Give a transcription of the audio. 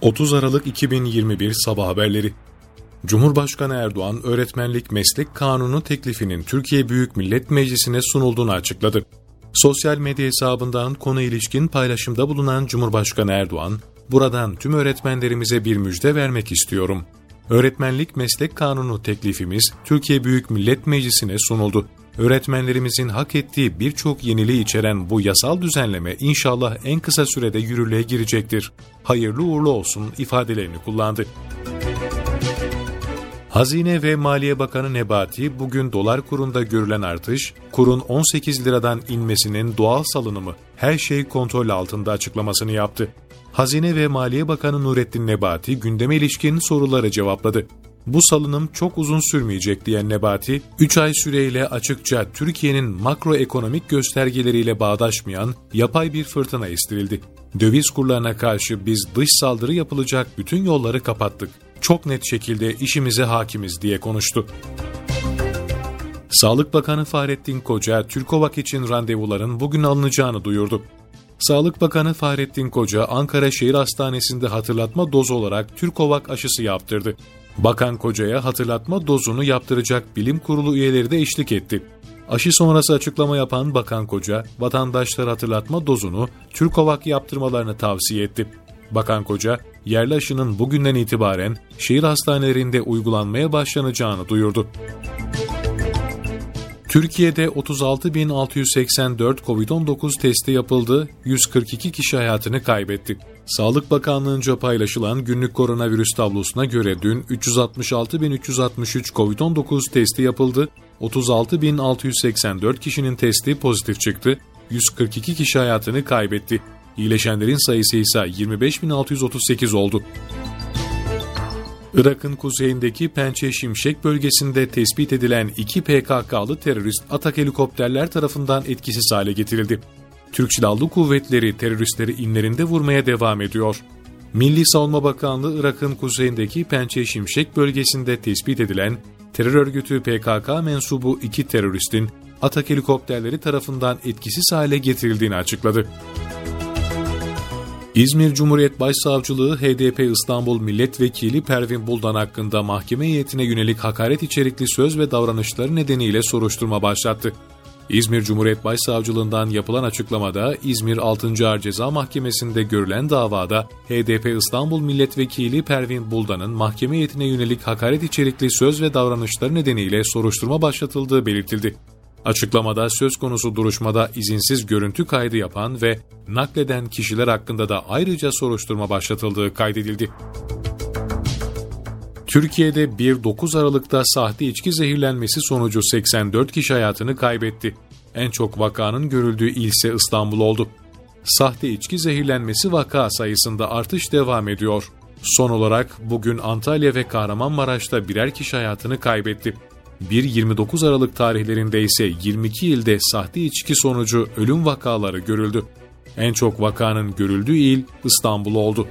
30 Aralık 2021 Sabah Haberleri Cumhurbaşkanı Erdoğan, öğretmenlik meslek kanunu teklifinin Türkiye Büyük Millet Meclisi'ne sunulduğunu açıkladı. Sosyal medya hesabından konu ilişkin paylaşımda bulunan Cumhurbaşkanı Erdoğan, buradan tüm öğretmenlerimize bir müjde vermek istiyorum. Öğretmenlik meslek kanunu teklifimiz Türkiye Büyük Millet Meclisi'ne sunuldu. Öğretmenlerimizin hak ettiği birçok yeniliği içeren bu yasal düzenleme inşallah en kısa sürede yürürlüğe girecektir. Hayırlı uğurlu olsun ifadelerini kullandı. Hazine ve Maliye Bakanı Nebati bugün dolar kurunda görülen artış, kurun 18 liradan inmesinin doğal salınımı, her şey kontrol altında açıklamasını yaptı. Hazine ve Maliye Bakanı Nurettin Nebati gündeme ilişkin soruları cevapladı. Bu salınım çok uzun sürmeyecek diyen Nebati, 3 ay süreyle açıkça Türkiye'nin makroekonomik göstergeleriyle bağdaşmayan yapay bir fırtına estirildi. Döviz kurlarına karşı biz dış saldırı yapılacak bütün yolları kapattık. Çok net şekilde işimize hakimiz diye konuştu. Sağlık Bakanı Fahrettin Koca, Türkovak için randevuların bugün alınacağını duyurdu. Sağlık Bakanı Fahrettin Koca, Ankara Şehir Hastanesi'nde hatırlatma dozu olarak Türkovak aşısı yaptırdı. Bakan Koca'ya hatırlatma dozunu yaptıracak bilim kurulu üyeleri de eşlik etti. Aşı sonrası açıklama yapan Bakan Koca, vatandaşlara hatırlatma dozunu Türkovak yaptırmalarını tavsiye etti. Bakan Koca, yerli aşının bugünden itibaren şehir hastanelerinde uygulanmaya başlanacağını duyurdu. Türkiye'de 36.684 COVID-19 testi yapıldı, 142 kişi hayatını kaybetti. Sağlık Bakanlığı'nca paylaşılan günlük koronavirüs tablosuna göre dün 366.363 COVID-19 testi yapıldı, 36.684 kişinin testi pozitif çıktı, 142 kişi hayatını kaybetti. İyileşenlerin sayısı ise 25.638 oldu. Irak'ın kuzeyindeki Pençe Şimşek bölgesinde tespit edilen iki PKK'lı terörist Atak helikopterler tarafından etkisiz hale getirildi. Türk Silahlı Kuvvetleri teröristleri inlerinde vurmaya devam ediyor. Milli Savunma Bakanlığı Irak'ın kuzeyindeki Pençe Şimşek bölgesinde tespit edilen terör örgütü PKK mensubu iki teröristin Atak helikopterleri tarafından etkisiz hale getirildiğini açıkladı. İzmir Cumhuriyet Başsavcılığı HDP İstanbul Milletvekili Pervin Buldan hakkında mahkeme heyetine yönelik hakaret içerikli söz ve davranışları nedeniyle soruşturma başlattı. İzmir Cumhuriyet Başsavcılığından yapılan açıklamada İzmir 6. Ağır Ceza Mahkemesi'nde görülen davada HDP İstanbul Milletvekili Pervin Buldan'ın mahkeme heyetine yönelik hakaret içerikli söz ve davranışları nedeniyle soruşturma başlatıldığı belirtildi. Açıklamada söz konusu duruşmada izinsiz görüntü kaydı yapan ve nakleden kişiler hakkında da ayrıca soruşturma başlatıldığı kaydedildi. Türkiye'de 1-9 Aralık'ta sahte içki zehirlenmesi sonucu 84 kişi hayatını kaybetti. En çok vakanın görüldüğü il ise İstanbul oldu. Sahte içki zehirlenmesi vaka sayısında artış devam ediyor. Son olarak bugün Antalya ve Kahramanmaraş'ta birer kişi hayatını kaybetti. 1-29 Aralık tarihlerinde ise 22 ilde sahte içki sonucu ölüm vakaları görüldü. En çok vakanın görüldüğü il İstanbul oldu.